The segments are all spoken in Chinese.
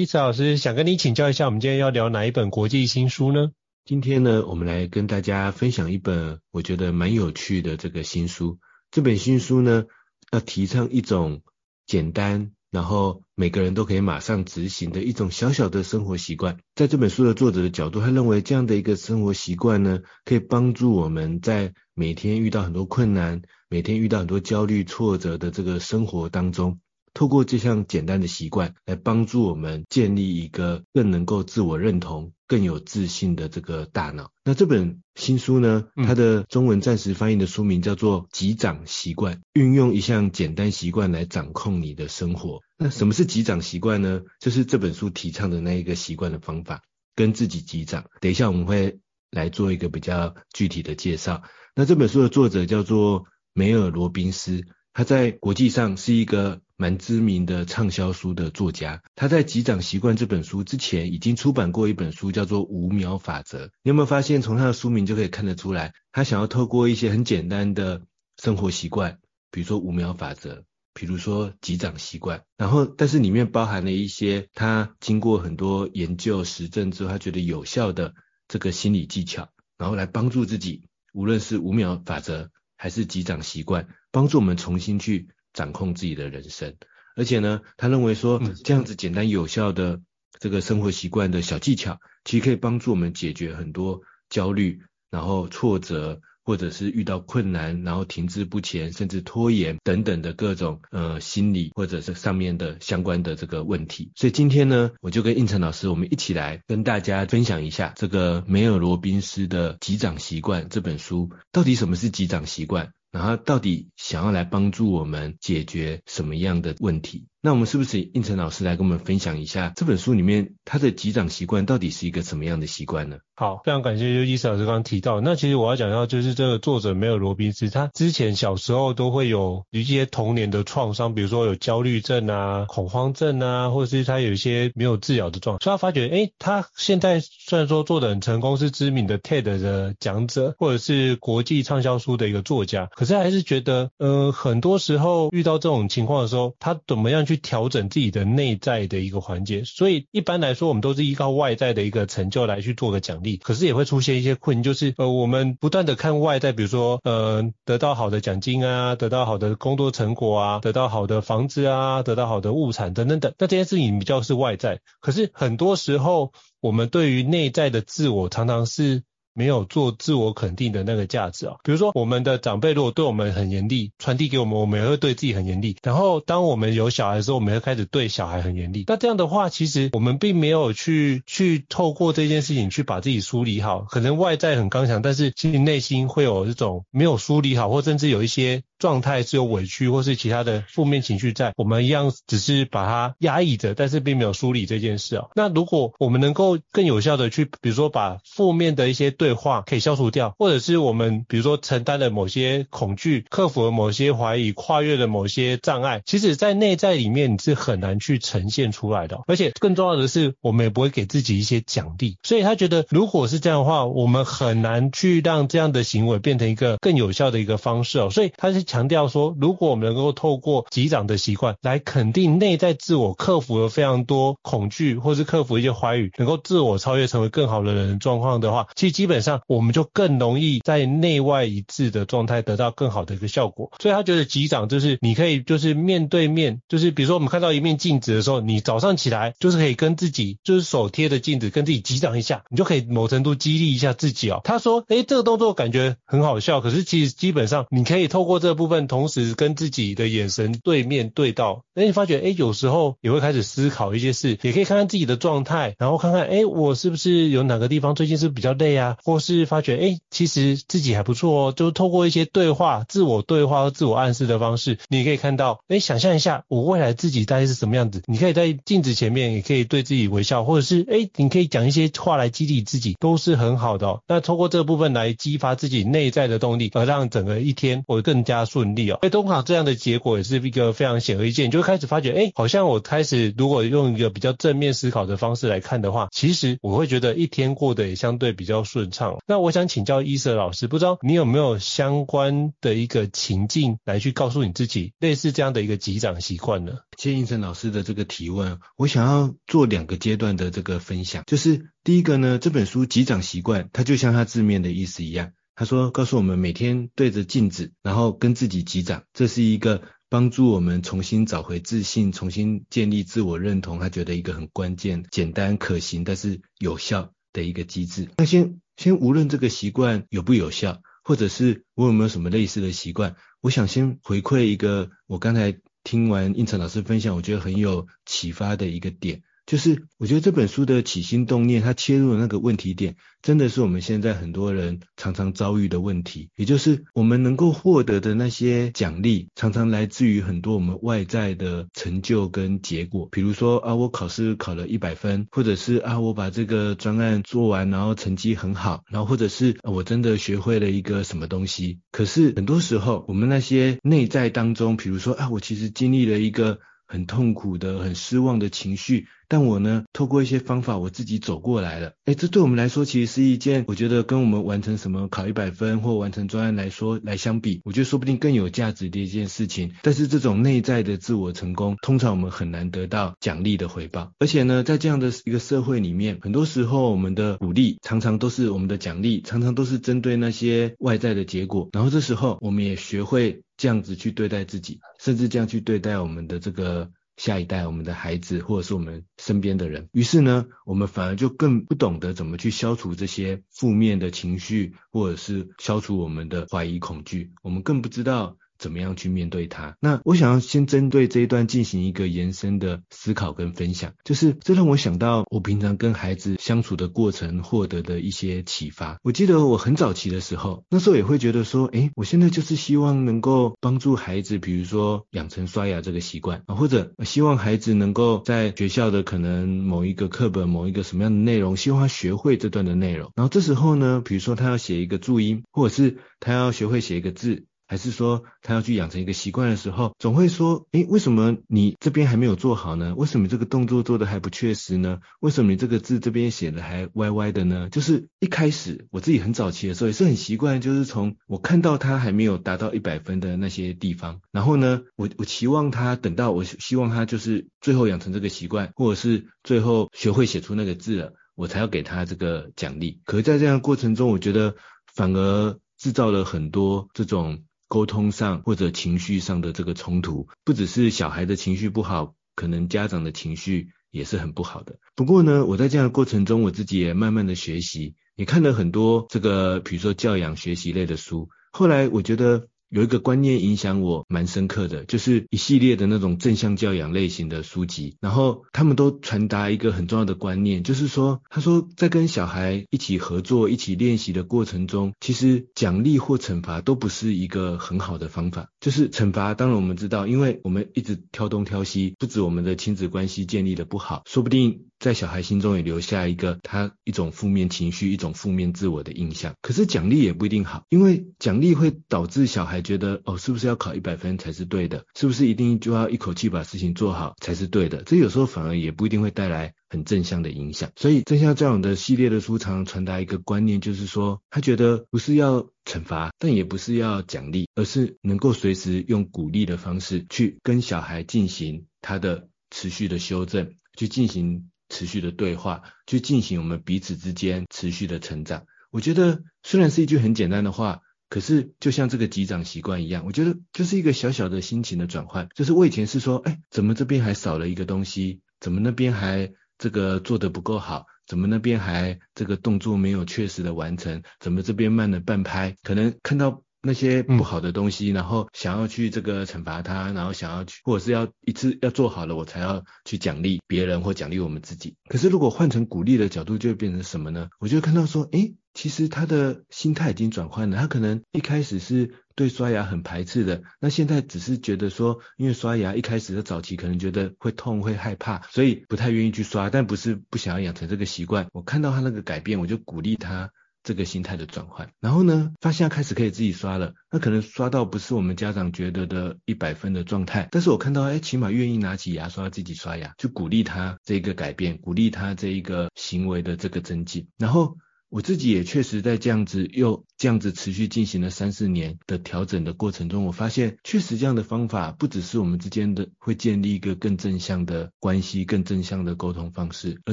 伊慈老师，想跟你请教一下，我们今天要聊哪一本国际新书呢？今天呢，我们来跟大家分享一本我觉得蛮有趣的这个新书。这本新书呢，要提倡一种简单，然后每个人都可以马上执行的一种小小的生活习惯。在这本书的作者的角度，他认为这样的一个生活习惯呢，可以帮助我们在每天遇到很多困难、每天遇到很多焦虑、挫折的这个生活当中。透过这项简单的习惯来帮助我们建立一个更能够自我认同、更有自信的这个大脑。那这本新书呢，它的中文暂时翻译的书名叫做《击掌习惯》，运用一项简单习惯来掌控你的生活。那什么是击掌习惯呢？就是这本书提倡的那一个习惯的方法，跟自己击掌。等一下我们会来做一个比较具体的介绍。那这本书的作者叫做梅尔罗宾斯，他在国际上是一个。蛮知名的畅销书的作家，他在《击掌习惯》这本书之前已经出版过一本书，叫做《五秒法则》。你有没有发现，从他的书名就可以看得出来，他想要透过一些很简单的生活习惯，比如说五秒法则，比如说击掌习惯，然后但是里面包含了一些他经过很多研究实证之后，他觉得有效的这个心理技巧，然后来帮助自己，无论是五秒法则还是击掌习惯，帮助我们重新去。掌控自己的人生，而且呢，他认为说这样子简单有效的这个生活习惯的小技巧，其实可以帮助我们解决很多焦虑，然后挫折，或者是遇到困难，然后停滞不前，甚至拖延等等的各种呃心理或者是上面的相关的这个问题。所以今天呢，我就跟应成老师，我们一起来跟大家分享一下这个梅尔罗宾斯的《击掌习惯》这本书，到底什么是击掌习惯？然后到底想要来帮助我们解决什么样的问题？那我们是不是应成老师来跟我们分享一下这本书里面他的击掌习惯到底是一个什么样的习惯呢？好，非常感谢就伊慈老师刚刚提到，那其实我要讲到就是这个作者梅尔罗宾斯，他之前小时候都会有一些童年的创伤，比如说有焦虑症啊、恐慌症啊，或者是他有一些没有治疗的状况，所以他发觉，诶，他现在虽然说做的很成功，是知名的 TED 的讲者，或者是国际畅销书的一个作家，可是还是觉得，呃，很多时候遇到这种情况的时候，他怎么样去调整自己的内在的一个环节？所以一般来说，我们都是依靠外在的一个成就来去做个奖励。可是也会出现一些困境，就是呃，我们不断的看外在，比如说呃，得到好的奖金啊，得到好的工作成果啊，得到好的房子啊，得到好的物产等等等。那这些事情比较是外在，可是很多时候我们对于内在的自我常常是。没有做自我肯定的那个价值啊，比如说我们的长辈如果对我们很严厉，传递给我们，我们也会对自己很严厉。然后当我们有小孩的时候，我们会开始对小孩很严厉。那这样的话，其实我们并没有去去透过这件事情去把自己梳理好，可能外在很刚强，但是其实内心会有这种没有梳理好，或甚至有一些。状态是有委屈或是其他的负面情绪在，我们一样只是把它压抑着，但是并没有梳理这件事啊。那如果我们能够更有效的去，比如说把负面的一些对话可以消除掉，或者是我们比如说承担了某些恐惧，克服了某些怀疑，跨越了某些障碍，其实在内在里面你是很难去呈现出来的。而且更重要的是，我们也不会给自己一些奖励。所以他觉得，如果是这样的话，我们很难去让这样的行为变成一个更有效的一个方式哦。所以他是。强调说，如果我们能够透过击掌的习惯来肯定内在自我，克服了非常多恐惧，或是克服一些怀疑，能够自我超越，成为更好的人状况的话，其实基本上我们就更容易在内外一致的状态得到更好的一个效果。所以他觉得击掌就是你可以就是面对面，就是比如说我们看到一面镜子的时候，你早上起来就是可以跟自己就是手贴着镜子跟自己击掌一下，你就可以某程度激励一下自己哦。他说，诶，这个动作感觉很好笑，可是其实基本上你可以透过这部分，同时跟自己的眼神对面对到，诶，你发觉，诶，有时候也会开始思考一些事，也可以看看自己的状态，然后看看，诶，我是不是有哪个地方最近是比较累啊，或是发觉，诶，其实自己还不错哦，就透过一些对话、自我对话和自我暗示的方式，你可以看到，诶，想象一下我未来自己大概是什么样子，你可以在镜子前面，也可以对自己微笑，或者是，诶，你可以讲一些话来激励自己，都是很好的。那透过这部分来激发自己内在的动力，而让整个一天会更加顺利哦。诶，通常这样的结果也是一个非常显而易见，你就开始发觉，诶，好像我开始如果用一个比较正面思考的方式来看的话，其实我会觉得一天过得也相对比较顺畅。那我想请教伊瑟老师，不知道你有没有相关的一个情境来去告诉你自己类似这样的一个击掌习惯呢？谢谢胤丞老师的这个提问，我想要做两个阶段的这个分享，就是第一个呢，这本书击掌习惯，它就像它字面的意思一样，他说告诉我们每天对着镜子，然后跟自己击掌，这是一个。帮助我们重新找回自信，重新建立自我认同，他觉得一个很关键、简单可行，但是有效的一个机制。那先先无论这个习惯有不有效，或者是我有没有什么类似的习惯，我想先回馈一个我刚才听完胤丞老师分享，我觉得很有启发的一个点。就是我觉得这本书的起心动念，它切入的那个问题点，真的是我们现在很多人常常遭遇的问题。也就是我们能够获得的那些奖励，常常来自于很多我们外在的成就跟结果。比如说啊，我考试考了一百分，或者是啊，我把这个专案做完，然后成绩很好，然后或者是啊，我真的学会了一个什么东西。可是很多时候，我们那些内在当中，比如说啊，我其实经历了一个很痛苦的、很失望的情绪。但我呢，透过一些方法，我自己走过来了。诶，这对我们来说，其实是一件，我觉得跟我们完成什么考一百分或完成专案来说来相比，我觉得说不定更有价值的一件事情。但是这种内在的自我成功，通常我们很难得到奖励的回报。而且呢，在这样的一个社会里面，很多时候我们的鼓励常常都是我们的奖励，常常都是针对那些外在的结果。然后这时候，我们也学会这样子去对待自己，甚至这样去对待我们的这个。下一代，我们的孩子，或者是我们身边的人，于是呢，我们反而就更不懂得怎么去消除这些负面的情绪，或者是消除我们的怀疑、恐惧，我们更不知道。怎么样去面对它？那我想要先针对这一段进行一个延伸的思考跟分享，就是这让我想到我平常跟孩子相处的过程获得的一些启发。我记得我很早期的时候，那时候也会觉得说，诶，我现在就是希望能够帮助孩子，比如说养成刷牙这个习惯啊，或者希望孩子能够在学校的可能某一个课本、某一个什么样的内容，希望他学会这段的内容。然后这时候呢，比如说他要写一个注音，或者是他要学会写一个字。还是说他要去养成一个习惯的时候，总会说，诶，为什么你这边还没有做好呢？为什么这个动作做得还不确实呢？为什么你这个字这边写的还歪歪的呢？就是一开始我自己很早期的时候也是很习惯，就是从我看到他还没有达到一百分的那些地方，然后呢，我我期望他等到我希望他就是最后养成这个习惯，或者是最后学会写出那个字了，我才要给他这个奖励。可是在这样的过程中，我觉得反而制造了很多这种。沟通上或者情绪上的这个冲突，不只是小孩的情绪不好，可能家长的情绪也是很不好的。不过呢，我在这样的过程中，我自己也慢慢的学习，也看了很多这个，比如说教养学习类的书。后来我觉得。有一个观念影响我蛮深刻的，就是一系列的那种正向教养类型的书籍，然后他们都传达一个很重要的观念，就是说，他说在跟小孩一起合作、一起练习的过程中，其实奖励或惩罚都不是一个很好的方法。就是惩罚，当然我们知道，因为我们一直挑东挑西，不止我们的亲子关系建立的不好，说不定。在小孩心中也留下一个他一种负面情绪、一种负面自我的印象。可是奖励也不一定好，因为奖励会导致小孩觉得哦，是不是要考一百分才是对的？是不是一定就要一口气把事情做好才是对的？这有时候反而也不一定会带来很正向的影响。所以正向教养的系列的书常传达一个观念，就是说他觉得不是要。惩罚，但也不是要奖励，而是能够随时用鼓励的方式去跟小孩进行他的持续的修正，去进行持续的对话，去进行我们彼此之间持续的成长。我觉得虽然是一句很简单的话，可是就像这个击掌习惯一样，我觉得就是一个小小的心情的转换。就是我以前是说，哎，怎么这边还少了一个东西？怎么那边还这个做得不够好？怎么那边还这个动作没有确实的完成？怎么这边慢了半拍？可能看到那些不好的东西，嗯、然后想要去这个惩罚他，然后想要去，或者是要一次要做好了，我才要去奖励别人或奖励我们自己。可是如果换成鼓励的角度，就会变成什么呢？我就看到说，诶，其实他的心态已经转换了，他可能一开始是。对刷牙很排斥的，那现在只是觉得说，因为刷牙一开始的早期可能觉得会痛会害怕，所以不太愿意去刷，但不是不想要养成这个习惯。我看到他那个改变，我就鼓励他这个心态的转换。然后呢，发现他开始可以自己刷了，那可能刷到不是我们家长觉得的一百分的状态，但是我看到，哎，起码愿意拿起牙刷自己刷牙，就鼓励他这个改变，鼓励他这一个行为的这个增进，然后。我自己也确实在这样子又这样子持续进行了三四年的调整的过程中，我发现确实这样的方法不只是我们之间的会建立一个更正向的关系、更正向的沟通方式，而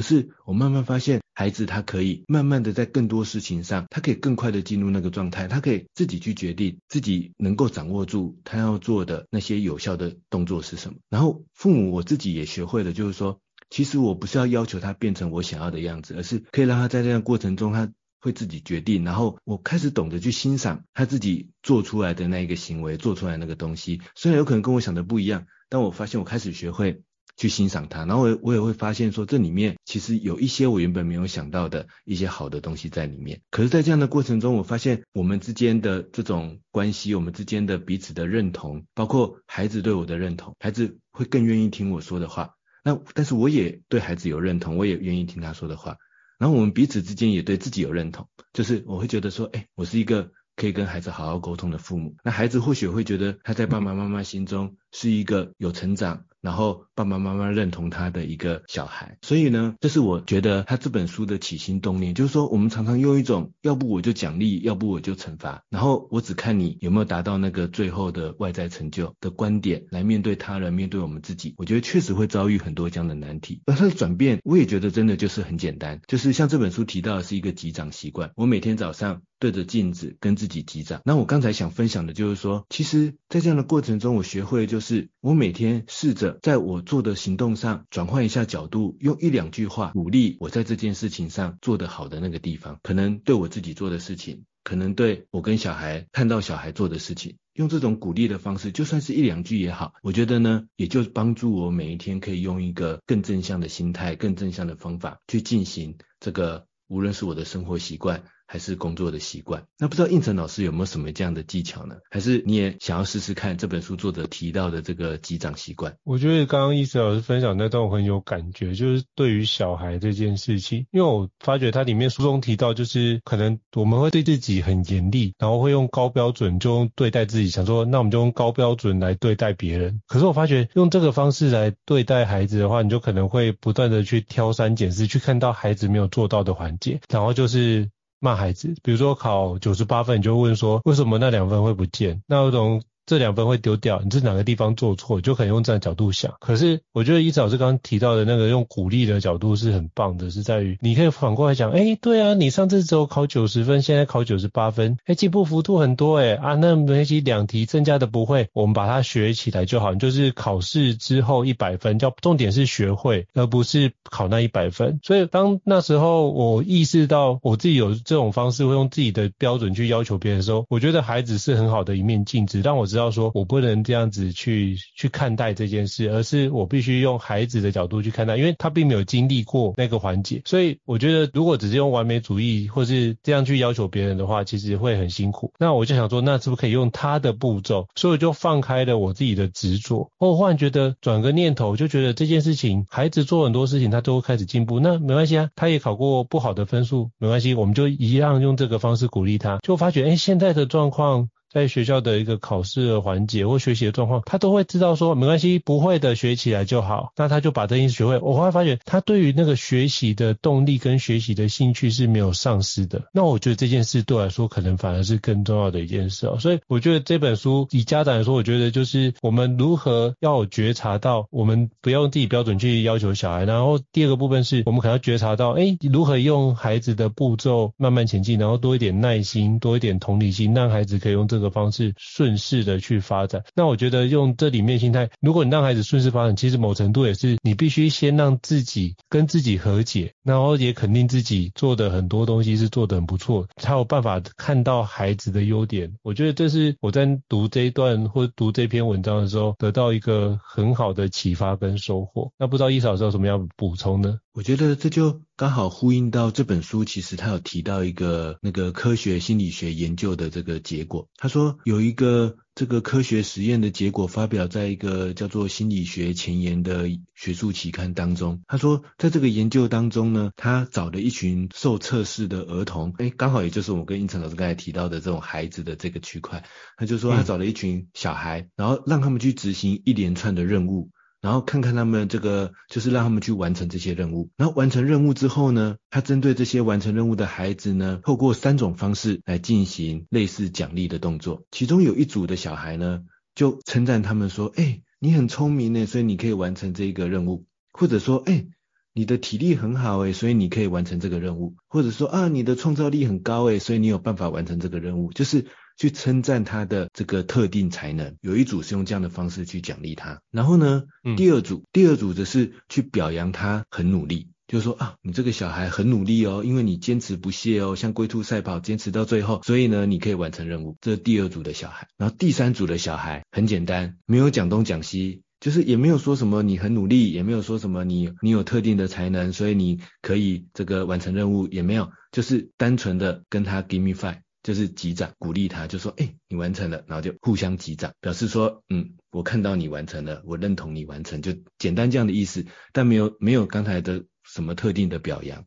是我慢慢发现孩子他可以慢慢的在更多事情上，他可以更快的进入那个状态，他可以自己去决定，自己能够掌握住他要做的那些有效的动作是什么。然后父母我自己也学会了，就是说。其实我不是要要求他变成我想要的样子，而是可以让他在这样过程中，他会自己决定。然后我开始懂得去欣赏他自己做出来的那一个行为，做出来那个东西。虽然有可能跟我想的不一样，但我发现我开始学会去欣赏他。然后我我也会发现说，这里面其实有一些我原本没有想到的一些好的东西在里面。可是，在这样的过程中，我发现我们之间的这种关系，我们之间的彼此的认同，包括孩子对我的认同，孩子会更愿意听我说的话。那但是我也对孩子有认同，我也愿意听他说的话，然后我们彼此之间也对自己有认同，就是我会觉得说，哎，我是一个可以跟孩子好好沟通的父母。那孩子或许会觉得他在爸爸妈妈心中是一个有成长。然后爸爸妈妈认同他的一个小孩，所以呢，这是我觉得他这本书的起心动念，就是说我们常常用一种要不我就奖励，要不我就惩罚，然后我只看你有没有达到那个最后的外在成就的观点来面对他人，面对我们自己，我觉得确实会遭遇很多这样的难题。而他的转变，我也觉得真的就是很简单，就是像这本书提到的是一个击掌习惯，我每天早上对着镜子跟自己击掌。那我刚才想分享的就是说，其实在这样的过程中，我学会就是我每天试着。在我做的行动上转换一下角度，用一两句话鼓励我在这件事情上做得好的那个地方，可能对我自己做的事情，可能对我跟小孩看到小孩做的事情，用这种鼓励的方式，就算是一两句也好，我觉得呢，也就帮助我每一天可以用一个更正向的心态、更正向的方法去进行这个，无论是我的生活习惯。还是工作的习惯，那不知道应成老师有没有什么这样的技巧呢？还是你也想要试试看这本书作者提到的这个击掌习惯？我觉得刚刚亦慈老师分享那段我很有感觉，就是对于小孩这件事情，因为我发觉它里面书中提到，就是可能我们会对自己很严厉，然后会用高标准就对待自己，想说那我们就用高标准来对待别人。可是我发觉用这个方式来对待孩子的话，你就可能会不断的去挑三拣四，去看到孩子没有做到的环节，然后就是。骂孩子，比如说考九十八分，你就问说为什么那两分会不见？那有种。这两分会丢掉，你是哪个地方做错，就可以用这样角度想。可是我觉得亦慈老师刚刚提到的那个用鼓励的角度是很棒的，是在于你可以反过来讲，哎，对啊，你上次只有考九十分，现在考九十八分，哎，进步幅度很多哎啊，那没关系，两题增加的不会，我们把它学起来就好。就是考试之后一百分，叫重点是学会，而不是考那一百分。所以当那时候我意识到我自己有这种方式会用自己的标准去要求别人的时候，我觉得孩子是很好的一面镜子，让我知道。说，我不能这样子去去看待这件事，而是我必须用孩子的角度去看待，因为他并没有经历过那个环节，所以我觉得如果只是用完美主义或是这样去要求别人的话，其实会很辛苦。那我就想说，那是不是可以用他的步骤？所以我就放开了我自己的执着。我忽然觉得转个念头，就觉得这件事情，孩子做很多事情他都会开始进步，那没关系啊，他也考过不好的分数，没关系，我们就一样用这个方式鼓励他，就发觉，哎，现在的状况。在学校的一个考试的环节或学习的状况，他都会知道说没关系，不会的学起来就好。那他就把这件事学会。我后来发觉，他对于那个学习的动力跟学习的兴趣是没有丧失的。那我觉得这件事对我来说，可能反而是更重要的一件事哦。所以我觉得这本书以家长来说，我觉得就是我们如何要觉察到，我们不要用自己标准去要求小孩。然后第二个部分是我们可能要觉察到，哎，如何用孩子的步骤慢慢前进，然后多一点耐心，多一点同理心，让孩子可以用这个方式顺势的去发展。那我觉得用这里面心态，如果你让孩子顺势发展，其实某程度也是你必须先让自己跟自己和解，然后也肯定自己做的很多东西是做的很不错，才有办法看到孩子的优点。我觉得这是我在读这一段或读这篇文章的时候得到一个很好的启发跟收获。那不知道一嫂有什么要补充呢？我觉得这就刚好呼应到这本书，其实他有提到一个那个科学心理学研究的这个结果。他说有一个这个科学实验的结果发表在一个叫做《心理学前沿》的学术期刊当中。他说在这个研究当中呢，他找了一群受测试的儿童，哎，刚好也就是我跟应成老师刚才提到的这种孩子的这个区块。他就说他找了一群小孩，嗯、然后让他们去执行一连串的任务。然后看看他们这个，就是让他们去完成这些任务。然后完成任务之后呢，他针对这些完成任务的孩子呢，透过三种方式来进行类似奖励的动作。其中有一组的小孩呢，就称赞他们说：“哎，你很聪明呢，所以你可以完成这个任务。”或者说：“哎，你的体力很好哎，所以你可以完成这个任务。”或者说：“啊，你的创造力很高哎，所以你有办法完成这个任务。”就是。去称赞他的这个特定才能，有一组是用这样的方式去奖励他，然后呢，嗯、第二组，第二组则是去表扬他很努力，就是说啊，你这个小孩很努力哦，因为你坚持不懈哦，像龟兔赛跑坚持到最后，所以呢，你可以完成任务。这是第二组的小孩，然后第三组的小孩很简单，没有讲东讲西，就是也没有说什么你很努力，也没有说什么你你有特定的才能，所以你可以这个完成任务，也没有，就是单纯的跟他 give me five。就是击掌鼓励他，就说：“哎、你完成了。”然后就互相击掌，表示说：“嗯，我看到你完成了，我认同你完成。”就简单这样的意思，但没有没有刚才的什么特定的表扬。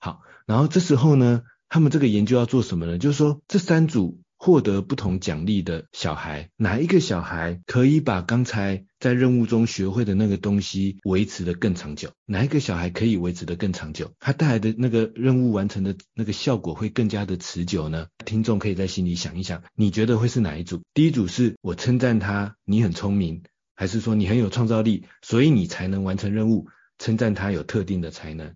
好，然后这时候呢，他们这个研究要做什么呢？就是说这三组。获得不同奖励的小孩，哪一个小孩可以把刚才在任务中学会的那个东西维持的更长久？哪一个小孩可以维持的更长久？他带来的那个任务完成的那个效果会更加的持久呢？听众可以在心里想一想，你觉得会是哪一组？第一组是我称赞他，你很聪明，还是说你很有创造力，所以你才能完成任务？称赞他有特定的才能。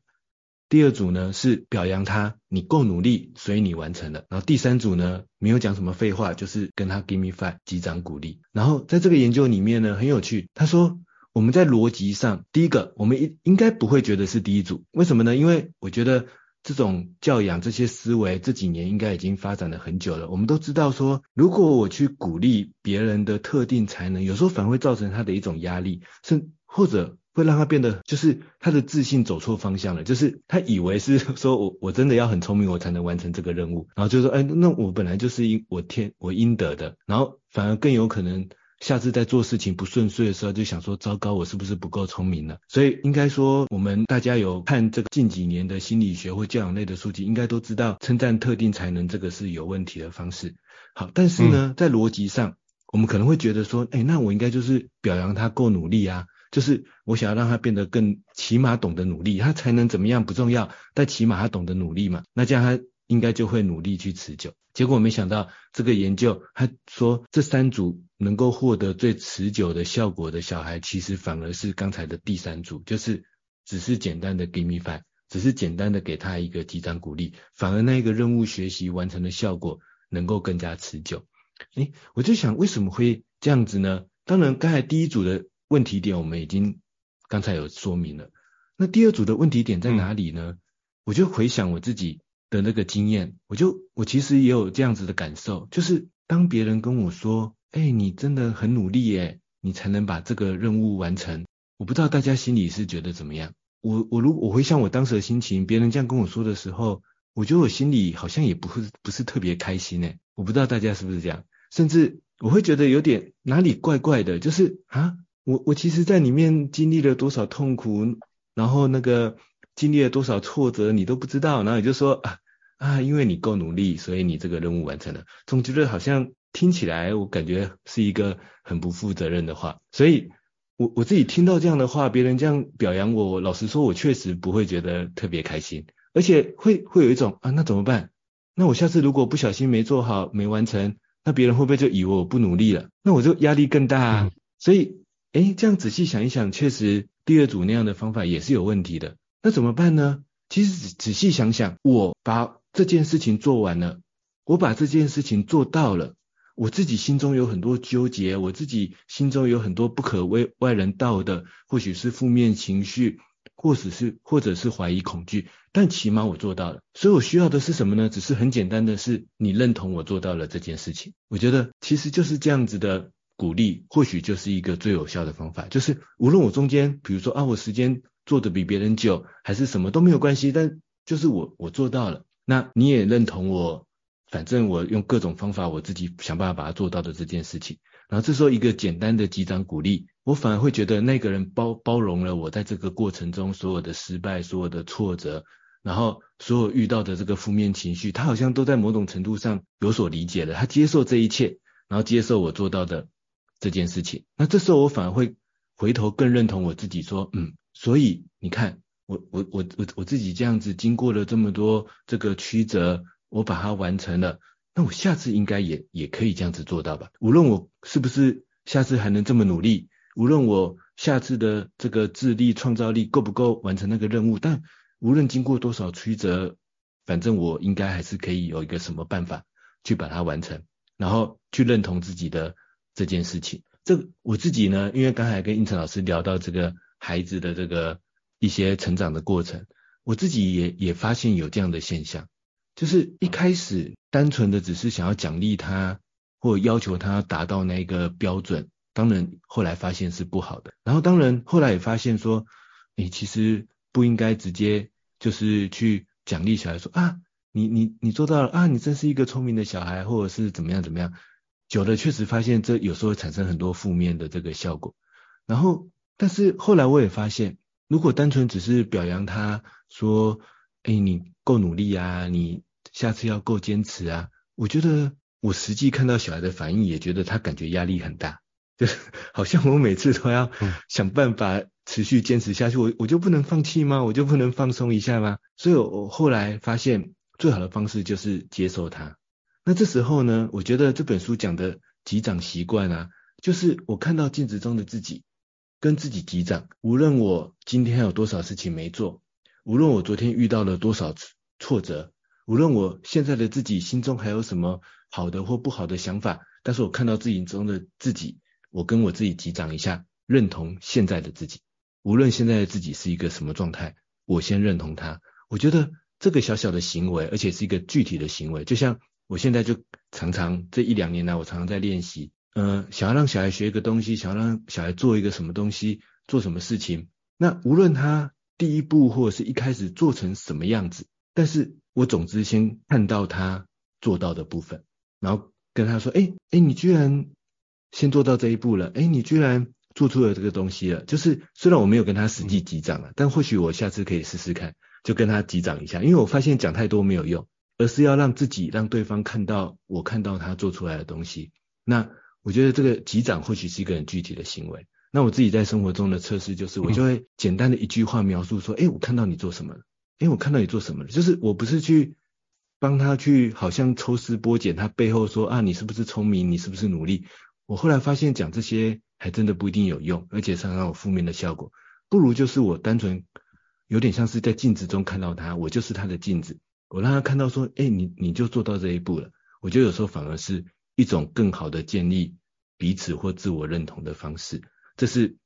第二组呢是表扬他，你够努力，所以你完成了。然后第三组呢没有讲什么废话，就是跟他 give me five，击掌鼓励。然后在这个研究里面呢很有趣，他说我们在逻辑上，第一个我们应应该不会觉得是第一组，为什么呢？因为我觉得这种教养这些思维这几年应该已经发展了很久了。我们都知道说，如果我去鼓励别人的特定才能，有时候反而会造成他的一种压力，甚或者。会让他变得，就是他的自信走错方向了，就是他以为是 说我我真的要很聪明，我才能完成这个任务，然后就说，哎，那我本来就是应我天我应得的，然后反而更有可能下次在做事情不顺遂的时候，就想说，糟糕，我是不是不够聪明了？所以应该说，我们大家有看这个近几年的心理学或教养类的书籍，应该都知道称赞特定才能这个是有问题的方式。好，但是呢，在逻辑上，我们可能会觉得说，哎，那我应该就是表扬他够努力啊。就是我想要让他变得更起码懂得努力，他才能怎么样不重要，但起码他懂得努力嘛，那这样他应该就会努力去持久。结果没想到这个研究他说这三组能够获得最持久的效果的小孩，其实反而是刚才的第三组，就是只是简单的 give me five，只是简单的给他一个击掌鼓励，反而那一个任务学习完成的效果能够更加持久。诶，我就想为什么会这样子呢？当然刚才第一组的。问题点我们已经刚才有说明了，那第二组的问题点在哪里呢？嗯、我就回想我自己的那个经验，我就我其实也有这样子的感受，就是当别人跟我说，哎、欸，你真的很努力耶，你才能把这个任务完成。我不知道大家心里是觉得怎么样？我我如我回想我当时的心情，别人这样跟我说的时候，我觉得我心里好像也不是不是特别开心诶。我不知道大家是不是这样，甚至我会觉得有点哪里怪怪的，就是啊。我我其实，在里面经历了多少痛苦，然后那个经历了多少挫折，你都不知道，然后你就说啊，啊，因为你够努力，所以你这个任务完成了。总觉得好像听起来，我感觉是一个很不负责任的话。所以我我自己听到这样的话，别人这样表扬我，老实说，我确实不会觉得特别开心，而且会会有一种啊，那怎么办？那我下次如果不小心没做好、没完成，那别人会不会就以为我不努力了？那我就压力更大啊。嗯、所以，诶，这样仔细想一想，确实第二组那样的方法也是有问题的。那怎么办呢？其实仔仔细想想，我把这件事情做完了，我把这件事情做到了，我自己心中有很多纠结，我自己心中有很多不可为外人道的，或许是负面情绪，或者是或者是怀疑恐惧，但起码我做到了。所以我需要的是什么呢？只是很简单的是，你认同我做到了这件事情。我觉得其实就是这样子的鼓励，或许就是一个最有效的方法。就是无论我中间，比如说啊，我时间。做的比别人久，还是什么都没有关系，但就是我我做到了，那你也认同我，反正我用各种方法，我自己想办法把它做到的这件事情。然后这时候一个简单的击掌鼓励，我反而会觉得那个人包包容了我在这个过程中所有的失败、所有的挫折，然后所有遇到的这个负面情绪，他好像都在某种程度上有所理解了，他接受这一切，然后接受我做到的这件事情。那这时候我反而会回头更认同我自己，说，嗯。所以你看，我我我我我自己这样子经过了这么多这个曲折，我把它完成了，那我下次应该也也可以这样子做到吧？无论我是不是下次还能这么努力，无论我下次的这个智力创造力够不够完成那个任务，但无论经过多少曲折，反正我应该还是可以有一个什么办法去把它完成，然后去认同自己的这件事情。这我自己呢，因为刚才跟胤丞老师聊到这个。孩子的这个一些成长的过程，我自己也也发现有这样的现象，就是一开始单纯的只是想要奖励他或要求他达到那个标准，当然后来发现是不好的，然后当然后来也发现说，你其实不应该直接就是去奖励小孩说啊，你你你做到了啊，你真是一个聪明的小孩，或者是怎么样怎么样，久了确实发现这有时候会产生很多负面的这个效果，然后。但是后来我也发现，如果单纯只是表扬他，说，哎，你够努力啊，你下次要够坚持啊，我觉得我实际看到小孩的反应，也觉得他感觉压力很大，就是好像我每次都要想办法持续坚持下去，我我就不能放弃吗？我就不能放松一下吗？所以我后来发现，最好的方式就是接受他。那这时候呢，我觉得这本书讲的击掌习惯啊，就是我看到镜子中的自己。跟自己击掌，无论我今天有多少事情没做，无论我昨天遇到了多少挫折，无论我现在的自己心中还有什么好的或不好的想法，但是我看到自己中的自己，我跟我自己击掌一下，认同现在的自己。无论现在的自己是一个什么状态，我先认同他。我觉得这个小小的行为，而且是一个具体的行为，就像我现在就常常这一两年来，我常常在练习。嗯，想要让小孩学一个东西，想要让小孩做一个什么东西，做什么事情，那无论他第一步或者是一开始做成什么样子，但是我总之先看到他做到的部分，然后跟他说，哎哎，你居然先做到这一步了，哎，你居然做出了这个东西了，就是虽然我没有跟他实际击掌了，但或许我下次可以试试看，就跟他击掌一下，因为我发现讲太多没有用，而是要让自己让对方看到我看到他做出来的东西，那。我觉得这个击掌或许是一个很具体的行为。那我自己在生活中的测试就是，我就会简单的一句话描述说，哎，我看到你做什么了？哎，我看到你做什么了？就是我不是去帮他去好像抽丝剥茧他背后说啊，你是不是聪明？你是不是努力？我后来发现讲这些还真的不一定有用，而且常常有负面的效果。不如就是我单纯有点像是在镜子中看到他，我就是他的镜子，我让他看到说，哎，你你就做到这一步了。我觉得有时候反而是。一种更好的建立彼此或自我认同的方式，这是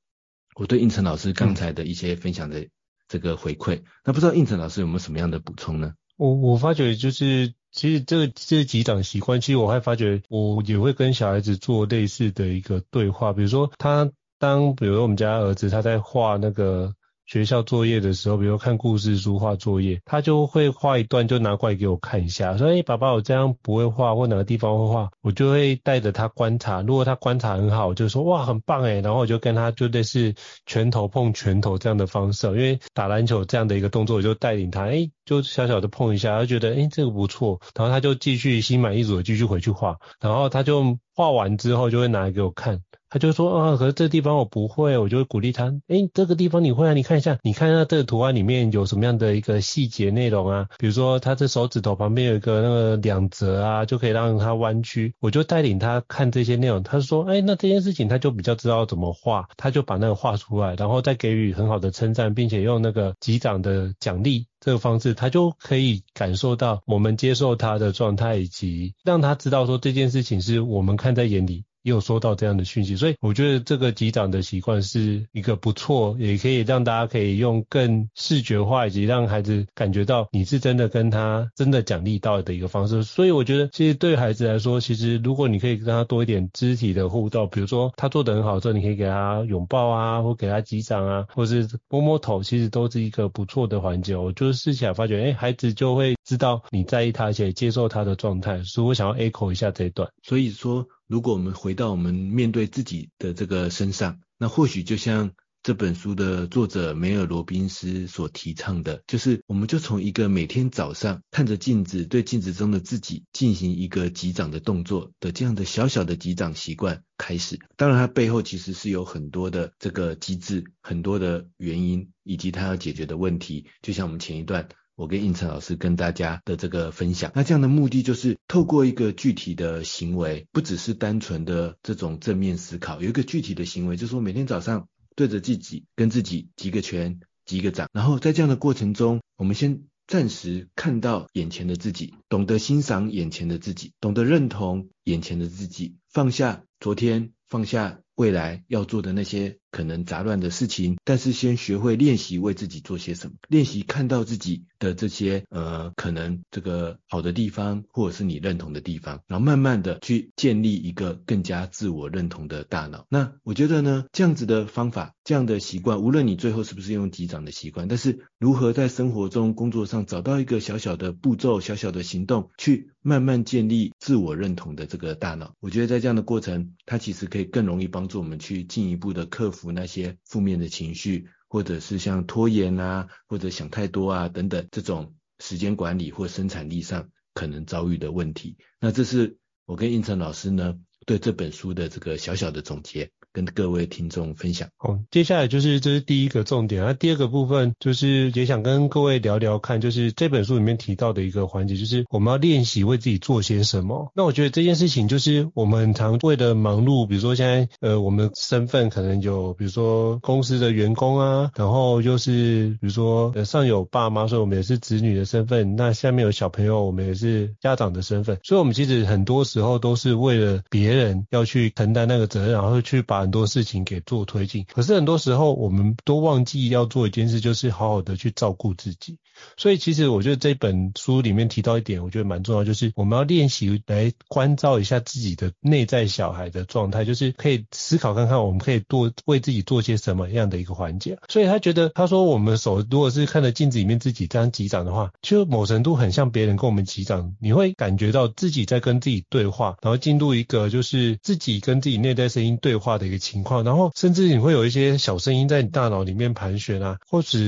我对应成老师刚才的一些分享的这个回馈。那不知道应成老师有没有什么样的补充呢？我我发觉就是，其实这这个击掌习惯，其实我还发觉我也会跟小孩子做类似的一个对话。比如说他当，比如我们家儿子他在画那个学校作业的时候，比如看故事书、画作业，他就会画一段，就拿过来给我看一下，说：“哎，爸爸，我这样不会画，或哪个地方会画。”我就会带着他观察，如果他观察很好，我就说：“哇，很棒哎！”然后我就跟他就类似拳头碰拳头这样的方式，因为打篮球这样的一个动作，我就带领他，哎，就小小的碰一下，他觉得哎这个不错，然后他就继续心满意足的继续回去画，然后他就画完之后就会拿来给我看。他就说啊，可是这地方我不会，我就会鼓励他，诶，这个地方你会啊？你看一下，你看一下这个图案里面有什么样的一个细节内容啊？比如说他这手指头旁边有一个那个两折啊，就可以让他弯曲。我就带领他看这些内容，他说，诶，那这件事情他就比较知道怎么画，他就把那个画出来，然后再给予很好的称赞，并且用那个击掌的奖励这个方式，他就可以感受到我们接受他的状态，以及让他知道说这件事情是我们看在眼里。也有收到这样的讯息，所以我觉得这个击掌的习惯是一个不错，也可以让大家可以用更视觉化以及让孩子感觉到你是真的跟他真的奖励到的一个方式。所以我觉得其实对孩子来说，其实如果你可以跟他多一点肢体的互动，比如说他做得很好之后，你可以给他拥抱啊，或给他击掌啊，或是摸摸头，其实都是一个不错的环节。我就是试起来发觉，哎，孩子就会知道你在意他，而且接受他的状态。所以我想要 echo 一下这一段。所以说。如果我们回到我们面对自己的这个身上，那或许就像这本书的作者梅尔罗宾斯所提倡的，就是我们就从一个每天早上看着镜子，对镜子中的自己进行一个击掌的动作的这样的小小的击掌习惯开始。当然，它背后其实是有很多的这个机制，很多的原因，以及它要解决的问题。就像我们前一段。我跟应成老师跟大家的这个分享，那这样的目的就是透过一个具体的行为，不只是单纯的这种正面思考，有一个具体的行为，就是说每天早上对着自己跟自己击个拳、击个掌，然后在这样的过程中，我们先暂时看到眼前的自己，懂得欣赏眼前的自己，懂得认同眼前的自己，放下昨天，放下未来要做的那些。可能杂乱的事情，但是先学会练习为自己做些什么，练习看到自己的这些呃可能这个好的地方，或者是你认同的地方，然后慢慢的去建立一个更加自我认同的大脑。那我觉得呢，这样子的方法，这样的习惯，无论你最后是不是用击掌的习惯，但是如何在生活中、工作上找到一个小小的步骤、小小的行动，去慢慢建立自我认同的这个大脑，我觉得在这样的过程，它其实可以更容易帮助我们去进一步的克服。那些负面的情绪，或者是像拖延啊，或者想太多啊等等，这种时间管理或生产力上可能遭遇的问题。那这是我跟应成老师呢，对这本书的这个小小的总结。跟各位听众分享。好，接下来就是这是第一个重点，那第二个部分就是也想跟各位聊聊看，就是这本书里面提到的一个环节，就是我们要练习为自己做些什么。那我觉得这件事情就是我们常为了忙碌，比如说现在呃我们身份可能有，比如说公司的员工啊，然后就是比如说呃上有爸妈，所以我们也是子女的身份，那下面有小朋友，我们也是家长的身份，所以我们其实很多时候都是为了别人要去承担那个责任，然后去把很多事情给做推进，可是很多时候我们都忘记要做一件事，就是好好的去照顾自己。所以其实我觉得这本书里面提到一点，我觉得蛮重要，就是我们要练习来关照一下自己的内在小孩的状态，就是可以思考看看，我们可以多为自己做些什么样的一个环节。所以他觉得，他说我们手如果是看着镜子里面自己这样击掌的话，就某程度很像别人跟我们击掌，你会感觉到自己在跟自己对话，然后进入一个就是自己跟自己内在声音对话的一个情况，然后甚至你会有一些小声音在你大脑里面盘旋啊，或者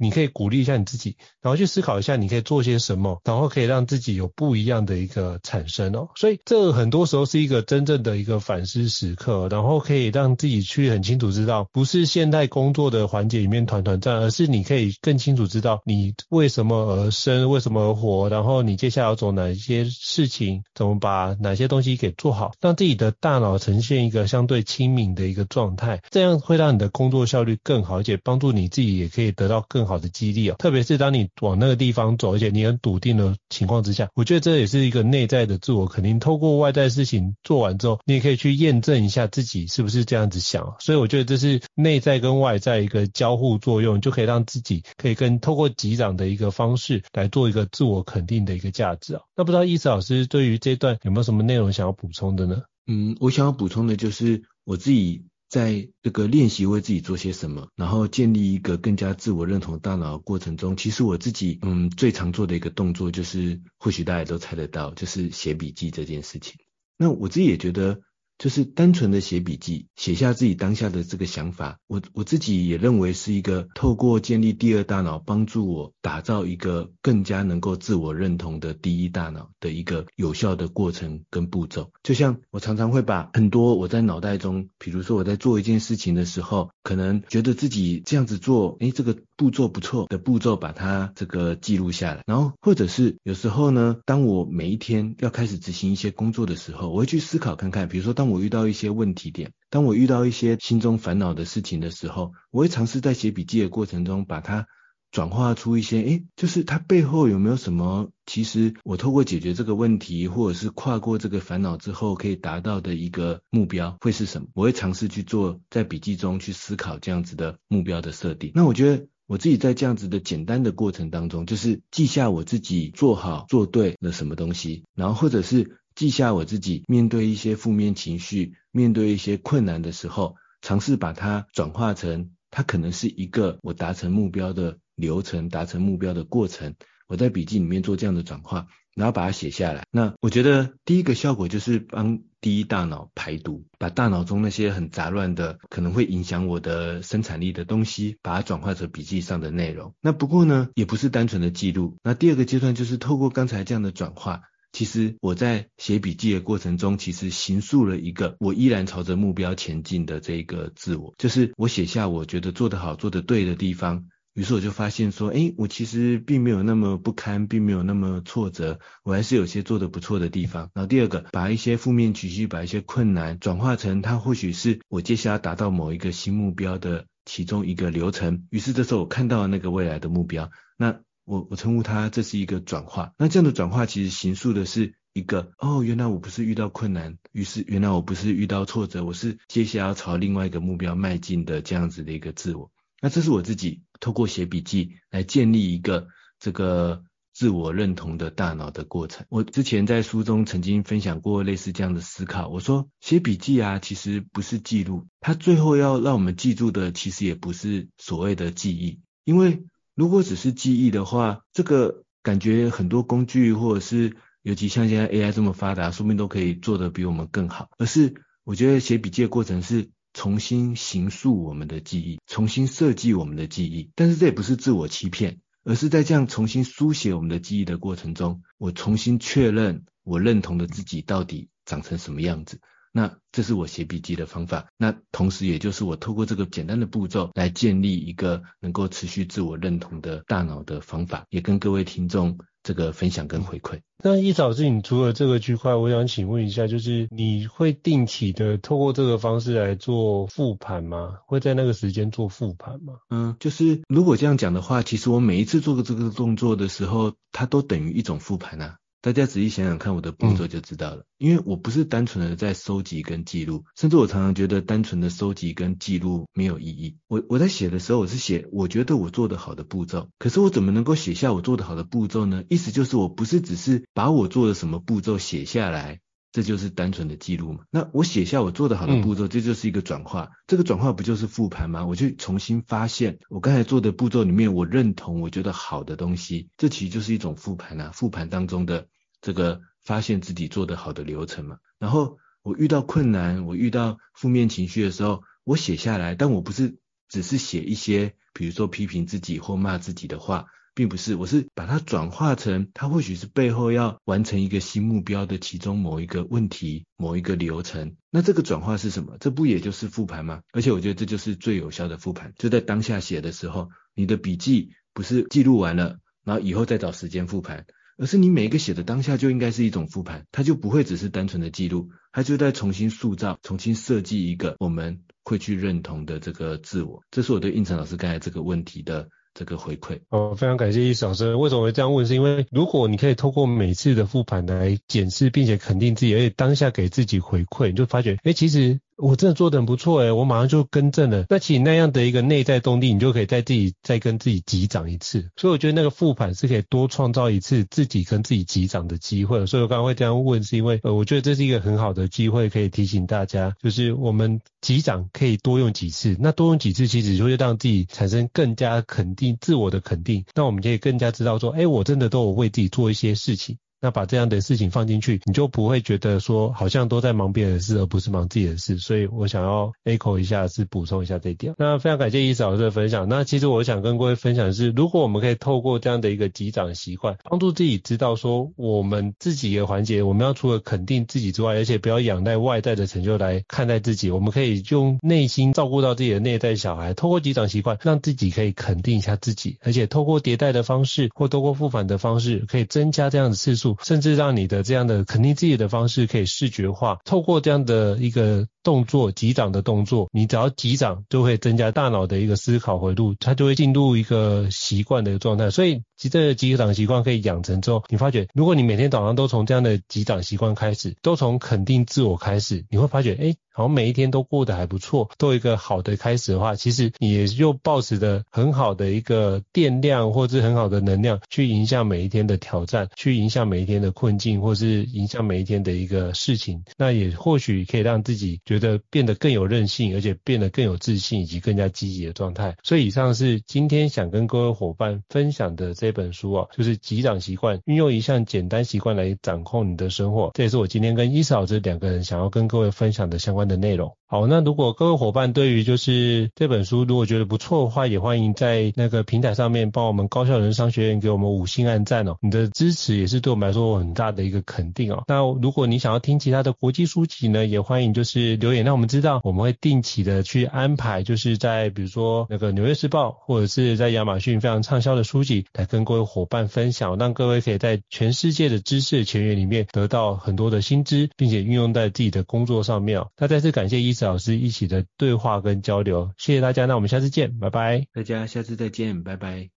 你可以鼓励一下你自己，然后去思考一下你可以做些什么，然后可以让自己有不一样的一个产生哦。所以这很多时候是一个真正的一个反思时刻，然后可以让自己去很清楚知道，不是现在工作的环节里面团团转，而是你可以更清楚知道你为什么而生，为什么而活，然后你接下来要做哪一些事情，怎么把哪些东西给做好，让自己的大脑呈现一个相对清明的一个状态，这样会让你的工作效率更好，而且帮助你自己也可以得到更。好的激励哦，特别是当你往那个地方走，而且你很笃定的情况之下，我觉得这也是一个内在的自我肯定。透过外在事情做完之后，你也可以去验证一下自己是不是这样子想。所以我觉得这是内在跟外在一个交互作用，就可以让自己可以跟透过击掌的一个方式来做一个自我肯定的一个价值啊。那不知道伊思老师对于这段有没有什么内容想要补充的呢？嗯，我想要补充的就是我自己在这个练习为自己做些什么，然后建立一个更加自我认同大脑的过程中，其实我自己嗯最常做的一个动作就是，或许大家都猜得到，就是写笔记这件事情。那我自己也觉得。就是单纯的写笔记，写下自己当下的这个想法，我我自己也认为是一个透过建立第二大脑，帮助我打造一个更加能够自我认同的第一大脑的一个有效的过程跟步骤。就像我常常会把很多我在脑袋中，比如说我在做一件事情的时候，可能觉得自己这样子做，诶，这个步骤不错的步骤，把它这个记录下来。然后或者是有时候呢，当我每一天要开始执行一些工作的时候，我会去思考看看，比如说当我遇到一些问题点，当我遇到一些心中烦恼的事情的时候，我会尝试在写笔记的过程中，把它转化出一些，诶，就是它背后有没有什么，其实我透过解决这个问题，或者是跨过这个烦恼之后，可以达到的一个目标会是什么？我会尝试去做，在笔记中去思考这样子的目标的设定。那我觉得我自己在这样子的简单的过程当中，就是记下我自己做好做对了什么东西，然后或者是。记下我自己面对一些负面情绪、面对一些困难的时候，尝试把它转化成，它可能是一个我达成目标的流程、达成目标的过程。我在笔记里面做这样的转化，然后把它写下来。那我觉得第一个效果就是帮第一大脑排毒，把大脑中那些很杂乱的、可能会影响我的生产力的东西，把它转化成笔记上的内容。那不过呢，也不是单纯的记录。那第二个阶段就是透过刚才这样的转化。其实我在写笔记的过程中，其实形塑了一个我依然朝着目标前进的这一个自我。就是我写下我觉得做得好、做得对的地方，于是我就发现说，诶，我其实并没有那么不堪，并没有那么挫折，我还是有些做得不错的地方。然后第二个，把一些负面情绪、把一些困难转化成它或许是我接下来达到某一个新目标的其中一个流程。于是这时候我看到了那个未来的目标，那。我我称呼它，这是一个转化。那这样的转化其实形塑的是一个，哦，原来我不是遇到困难，于是原来我不是遇到挫折，我是接下来要朝另外一个目标迈进的这样子的一个自我。那这是我自己透过写笔记来建立一个这个自我认同的大脑的过程。我之前在书中曾经分享过类似这样的思考，我说写笔记啊，其实不是记录，它最后要让我们记住的，其实也不是所谓的记忆，因为。如果只是记忆的话，这个感觉很多工具或者是，尤其像现在 AI 这么发达，说不定都可以做得比我们更好。而是我觉得写笔记的过程是重新形塑我们的记忆，重新设计我们的记忆。但是这也不是自我欺骗，而是在这样重新书写我们的记忆的过程中，我重新确认我认同的自己到底长成什么样子。那这是我写笔记的方法，那同时也就是我透过这个简单的步骤来建立一个能够持续自我认同的大脑的方法，也跟各位听众这个分享跟回馈。那一早是你除了这个区块，我想请问一下，就是你会定期的透过这个方式来做复盘吗？会在那个时间做复盘吗？嗯，就是如果这样讲的话，其实我每一次做这个动作的时候，它都等于一种复盘啊。大家仔细想想看我的步骤就知道了，嗯、因为我不是单纯的在收集跟记录，甚至我常常觉得单纯的收集跟记录没有意义。我我在写的时候，我是写我觉得我做得好的步骤，可是我怎么能够写下我做得好的步骤呢？意思就是我不是只是把我做的什么步骤写下来。这就是单纯的记录嘛？那我写下我做的好的步骤，这就是一个转化。这个转化不就是复盘吗？我去重新发现我刚才做的步骤里面，我认同、我觉得好的东西，这其实就是一种复盘啊。复盘当中的这个发现自己做的好的流程嘛。然后我遇到困难，我遇到负面情绪的时候，我写下来，但我不是只是写一些，比如说批评自己或骂自己的话。并不是，我是把它转化成，它或许是背后要完成一个新目标的其中某一个问题、某一个流程。那这个转化是什么？这不也就是复盘吗？而且我觉得这就是最有效的复盘，就在当下写的时候，你的笔记不是记录完了，然后以后再找时间复盘，而是你每一个写的当下就应该是一种复盘，它就不会只是单纯的记录，它就在重新塑造、重新设计一个我们会去认同的这个自我。这是我对应成老师刚才这个问题的。这个回馈哦，非常感谢易老师。为什么会这样问？是因为如果你可以透过每次的复盘来检视，并且肯定自己，而且当下给自己回馈，你就发觉，哎，其实我真的做的很不错诶，我马上就更正了。那其实那样的一个内在动力，你就可以在自己再跟自己击掌一次。所以我觉得那个复盘是可以多创造一次自己跟自己击掌的机会。所以我刚刚会这样问，是因为呃，我觉得这是一个很好的机会，可以提醒大家，就是我们击掌可以多用几次。那多用几次，其实就会让自己产生更加肯定自我的肯定。那我们可以更加知道说，哎，我真的都有为自己做一些事情。那把这样的事情放进去，你就不会觉得说好像都在忙别人的事，而不是忙自己的事。所以我想要 echo 一下，是补充一下这一点。那非常感谢伊老师的分享。那其实我想跟各位分享的是，如果我们可以透过这样的一个击掌习惯，帮助自己知道说我们自己的环节，我们要除了肯定自己之外，而且不要仰赖外在的成就来看待自己。我们可以用内心照顾到自己的内在小孩，透过击掌习惯，让自己可以肯定一下自己，而且透过迭代的方式或透过复返的方式，可以增加这样的次数，甚至让你。的这样的肯定自己的方式可以视觉化，透过这样的一个动作，击掌的动作，你只要击掌就会增加大脑的一个思考回路，它就会进入一个习惯的一个状态。所以，其实这个击掌习惯可以养成之后，你发觉，如果你每天早上都从这样的击掌习惯开始，都从肯定自我开始，你会发觉，哎。好像每一天都过得还不错，都有一个好的开始的话，其实你也就抱持着很好的一个电量，或是很好的能量，去迎向每一天的挑战，去迎向每一天的困境，或是迎向每一天的一个事情。那也或许可以让自己觉得变得更有韧性，而且变得更有自信，以及更加积极的状态。所以以上是今天想跟各位伙伴分享的这本书啊，就是击掌习惯，运用一项简单习惯来掌控你的生活。这也是我今天跟伊嫂这两个人想要跟各位分享的相关的内容。好，那如果各位伙伴对于就是这本书如果觉得不错的话，也欢迎在那个平台上面帮我们高校人商学院给我们五星按赞哦。你的支持也是对我们来说很大的一个肯定哦。那如果你想要听其他的国际书籍呢，也欢迎就是留言让我们知道，我们会定期的去安排，就是在比如说那个纽约时报或者是在亚马逊非常畅销的书籍来跟各位伙伴分享，让各位可以在全世界的知识的前沿里面得到很多的新知，并且运用在自己的工作上面哦。那再次感谢伊嫂老师一起的对话跟交流，谢谢大家，那我们下次见，拜拜。大家下次再见，拜拜。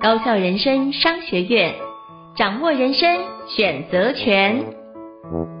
高校人生商学院，掌握人生选择权。